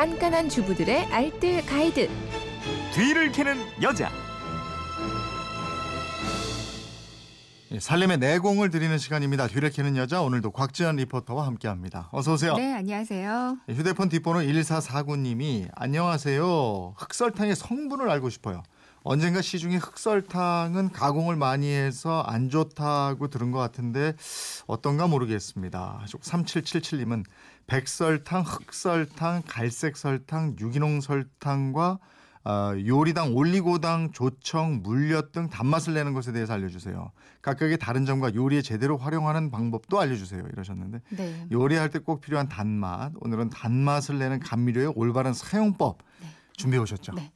깐깐한 주부들의 알뜰 가이드. 뒤를 캐는 여자. 예, 살림의 내공을 드리는 시간입니다. 뒤를 캐는 여자 오늘도 곽지연 리포터와 함께합니다. 어서 오세요. 네, 안녕하세요. 예, 휴대폰 뒷번호 1449님이 안녕하세요. 흑설탕의 성분을 알고 싶어요. 언젠가 시중에 흑설탕은 가공을 많이 해서 안 좋다고 들은 것 같은데 어떤가 모르겠습니다. 3777님은 백설탕, 흑설탕, 갈색설탕, 유기농 설탕과 어, 요리당, 올리고당, 조청, 물엿 등 단맛을 내는 것에 대해서 알려주세요. 각각의 다른 점과 요리에 제대로 활용하는 방법도 알려주세요. 이러셨는데 네. 요리할 때 꼭 필요한 단맛. 오늘은 단맛을 내는 감미료의 올바른 사용법 준비해 오셨죠. 네.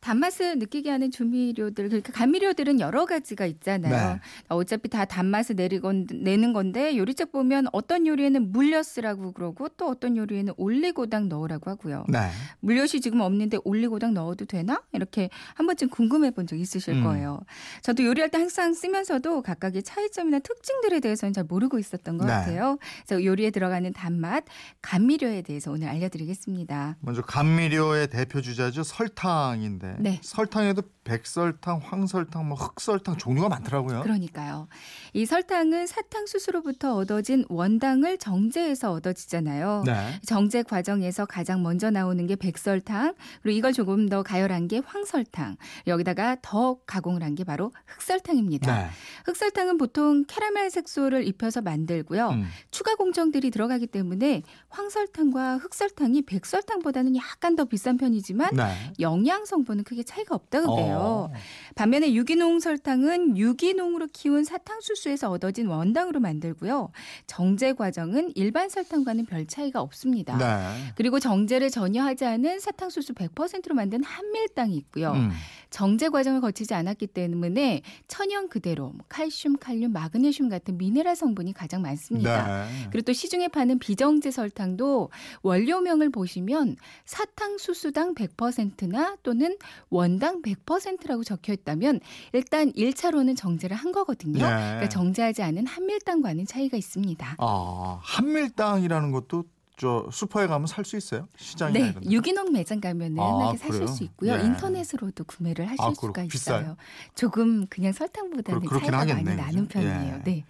단맛을 느끼게 하는 조미료들, 그러니까 감미료들은 여러 가지가 있잖아요. 네. 어차피 다 단맛을 내리건, 내는 건데 요리책 보면 어떤 요리에는 물엿 쓰라고 그러고 또 어떤 요리에는 올리고당 넣으라고 하고요. 네. 물엿이 지금 없는데 올리고당 넣어도 되나? 이렇게 한 번쯤 궁금해 본 적 있으실 음. 거예요. 저도 요리할 때 항상 쓰면서도 각각의 차이점이나 특징들에 대해서는 잘 모르고 있었던 것 네. 같아요. 그래서 요리에 들어가는 단맛, 감미료에 대해서 오늘 알려드리겠습니다. 먼저 감미료의 대표 주자죠. 설탕인데 네. 설탕에도 백설탕, 황설탕, 뭐 흑설탕 종류가 많더라고요. 그러니까요. 이 설탕은 사탕수수로부터 얻어진 원당을 정제해서 얻어지잖아요. 네. 정제 과정에서 가장 먼저 나오는 게 백설탕, 그리고 이걸 조금 더 가열한 게 황설탕, 여기다가 더 가공을 한 게 바로 흑설탕입니다. 네. 흑설탕은 보통 캐러멜 색소를 입혀서 만들고요. 음. 추가 공정들이 들어가기 때문에 황설탕과 흑설탕이 백설탕보다는 약간 더 비싼 편이지만 네. 영양 성분은 크게 차이가 없다고 그래요. 어. 반면에 유기농 설탕은 유기농으로 키운 사탕수수에서 얻어진 원당으로 만들고요. 정제 과정은 일반 설탕과는 별 차이가 없습니다. 네. 그리고 정제를 전혀 하지 않은 사탕수수 100%로 만든 한밀당이 있고요. 음. 정제 과정을 거치지 않았기 때문에 천연 그대로 뭐 칼슘, 칼륨, 마그네슘 같은 미네랄 성분이 가장 많습니다. 네. 그리고 또 시중에 파는 비정제 설탕도 원료명을 보시면 사탕수수당 100%나 또는 원당 100% 라고 적혀 있다면 일단 1차로는 정제를 한 거거든요. 네. 그러니까 정제하지 않은 한밀당과는 차이가 있습니다. 아, 한밀당이라는 것도 저 슈퍼에 가면 살 수 있어요? 시장이나 네, 이런 데? 유기농 매장 가면은 아, 흔하게 사실 그래요? 수 있고요. 네. 인터넷으로도 구매를 하실 아, 수가 있어요. 비싸요? 조금 그냥 설탕보다는 그렇긴 차이가 많이 하겠네, 나는 그죠? 편이에요. 예. 네.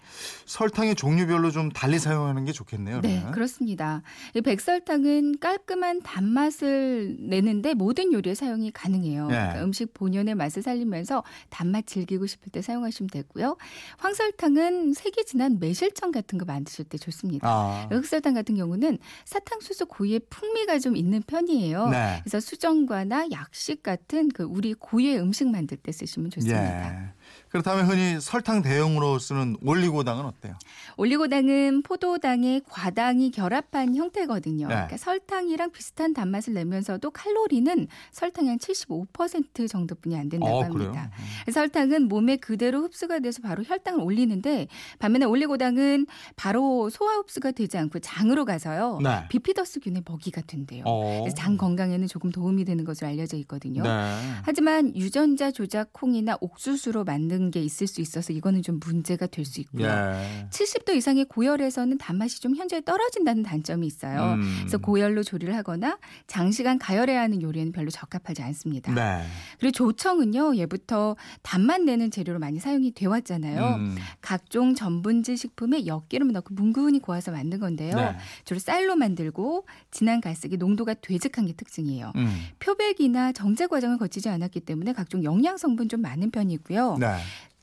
설탕의 종류별로 좀 달리 사용하는 게 좋겠네요. 네, 그러면. 그렇습니다. 이 백설탕은 깔끔한 단맛을 내는데 모든 요리에 사용이 가능해요. 네. 그러니까 음식 본연의 맛을 살리면서 단맛 즐기고 싶을 때 사용하시면 되고요. 황설탕은 색이 진한 매실청 같은 거 만드실 때 좋습니다. 아. 흑설탕 같은 경우는 사탕수수 고유의 풍미가 좀 있는 편이에요. 네. 그래서 수정과나 약식 같은 그 우리 고유의 음식 만들 때 쓰시면 좋습니다. 예. 그렇다면 흔히 설탕 대용으로 쓰는 올리고당은 어때요? 올리고당은 포도당의 과당이 결합한 형태거든요. 네. 그러니까 설탕이랑 비슷한 단맛을 내면서도 칼로리는 설탕의 한 75% 정도뿐이 안 된다고 어? 합니다. 설탕은 몸에 그대로 흡수가 돼서 바로 혈당을 올리는데 반면에 올리고당은 바로 소화 흡수가 되지 않고 장으로 가서요. 네. 비피더스균의 먹이가 된대요. 어. 그래서 장 건강에는 조금 도움이 되는 것으로 알려져 있거든요. 네. 하지만 유전자 조작 콩이나 옥수수로 만든 게 있을 수 있어서 이거는 좀 문제가 될 수 있고요. 예. 70도 이상의 고열에서는 단맛이 좀 현저히 떨어진다는 단점이 있어요. 음. 그래서 고열로 조리를 하거나 장시간 가열해야 하는 요리에는 별로 적합하지 않습니다. 네. 그리고 조청은요, 예부터 단맛 내는 재료로 많이 사용이 되어 왔잖아요. 음. 각종 전분질 식품에 엿기름 넣고 뭉근히 고아서 만든 건데요. 네. 주로 쌀로 만들고 진한 갈색이 농도가 되직한 게 특징이에요. 음. 표백이나 정제 과정을 거치지 않았기 때문에 각종 영양 성분 좀 많은 편이고요. 네.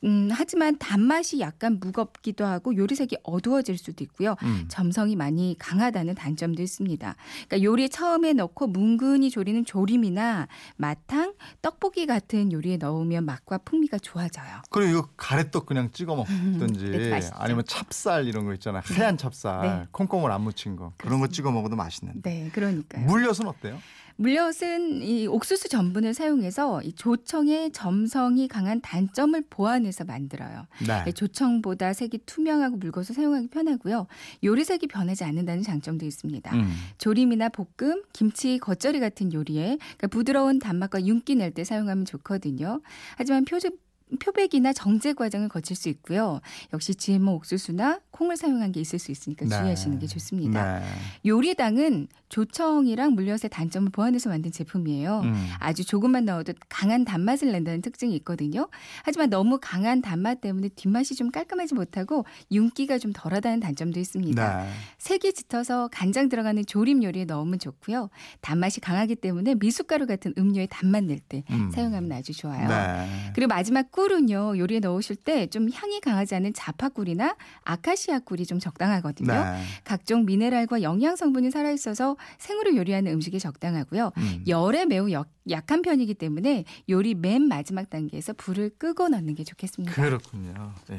음, 하지만 단맛이 약간 무겁기도 하고 요리색이 어두워질 수도 있고요. 음. 점성이 많이 강하다는 단점도 있습니다. 그러니까 요리 처음에 넣고 뭉근히 조리는 조림이나 마탕, 떡볶이 같은 요리에 넣으면 맛과 풍미가 좋아져요. 그리고 이거 가래떡 그냥 찍어 먹든지 네. 아니면 찹쌀 이런 거 있잖아요. 하얀 찹쌀. 네. 콩고물 안 묻힌 거. 그런 거 찍어 먹어도 맛있는데. 네, 그러니까요. 물엿은 어때요? 물엿은 이 옥수수 전분을 사용해서 이 조청의 점성이 강한 단점을 보완해서 만들어요. 네. 조청보다 색이 투명하고 묽어서 사용하기 편하고요. 요리색이 변하지 않는다는 장점도 있습니다. 음. 조림이나 볶음, 김치, 겉절이 같은 요리에 그러니까 부드러운 단맛과 윤기 낼 때 사용하면 좋거든요. 하지만 표준 표백이나 정제 과정을 거칠 수 있고요. 역시 GMO 옥수수나 콩을 사용한 게 있을 수 있으니까 네. 주의하시는 게 좋습니다. 네. 요리당은 조청이랑 물엿의 단점을 보완해서 만든 제품이에요. 음. 아주 조금만 넣어도 강한 단맛을 낸다는 특징이 있거든요. 하지만 너무 강한 단맛 때문에 뒷맛이 좀 깔끔하지 못하고 윤기가 좀 덜하다는 단점도 있습니다. 네. 색이 짙어서 간장 들어가는 조림 요리에 넣으면 좋고요. 단맛이 강하기 때문에 미숫가루 같은 음료에 단맛 낼때 음. 사용하면 아주 좋아요. 네. 그리고 마지막 꿀은요. 요리에 넣으실 때 좀 향이 강하지 않은 자파꿀이나 아카시아 꿀이 좀 적당하거든요. 네. 각종 미네랄과 영양 성분이 살아 있어서 생으로 요리하는 음식에 적당하고요. 음. 열에 매우 역- 약한 편이기 때문에 요리 맨 마지막 단계에서 불을 끄고 넣는 게 좋겠습니다. 그렇군요. 예.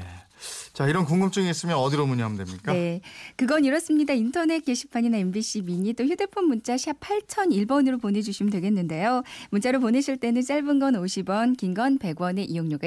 자, 이런 궁금증이 있으면 어디로 문의하면 됩니까? 네. 그건 이렇습니다. 인터넷 게시판이나 MBC 미니 또 휴대폰 문자 샵 8001번으로 보내주시면 되겠는데요. 문자로 보내실 때는 짧은 건 50원, 긴 건 100원의 이용료가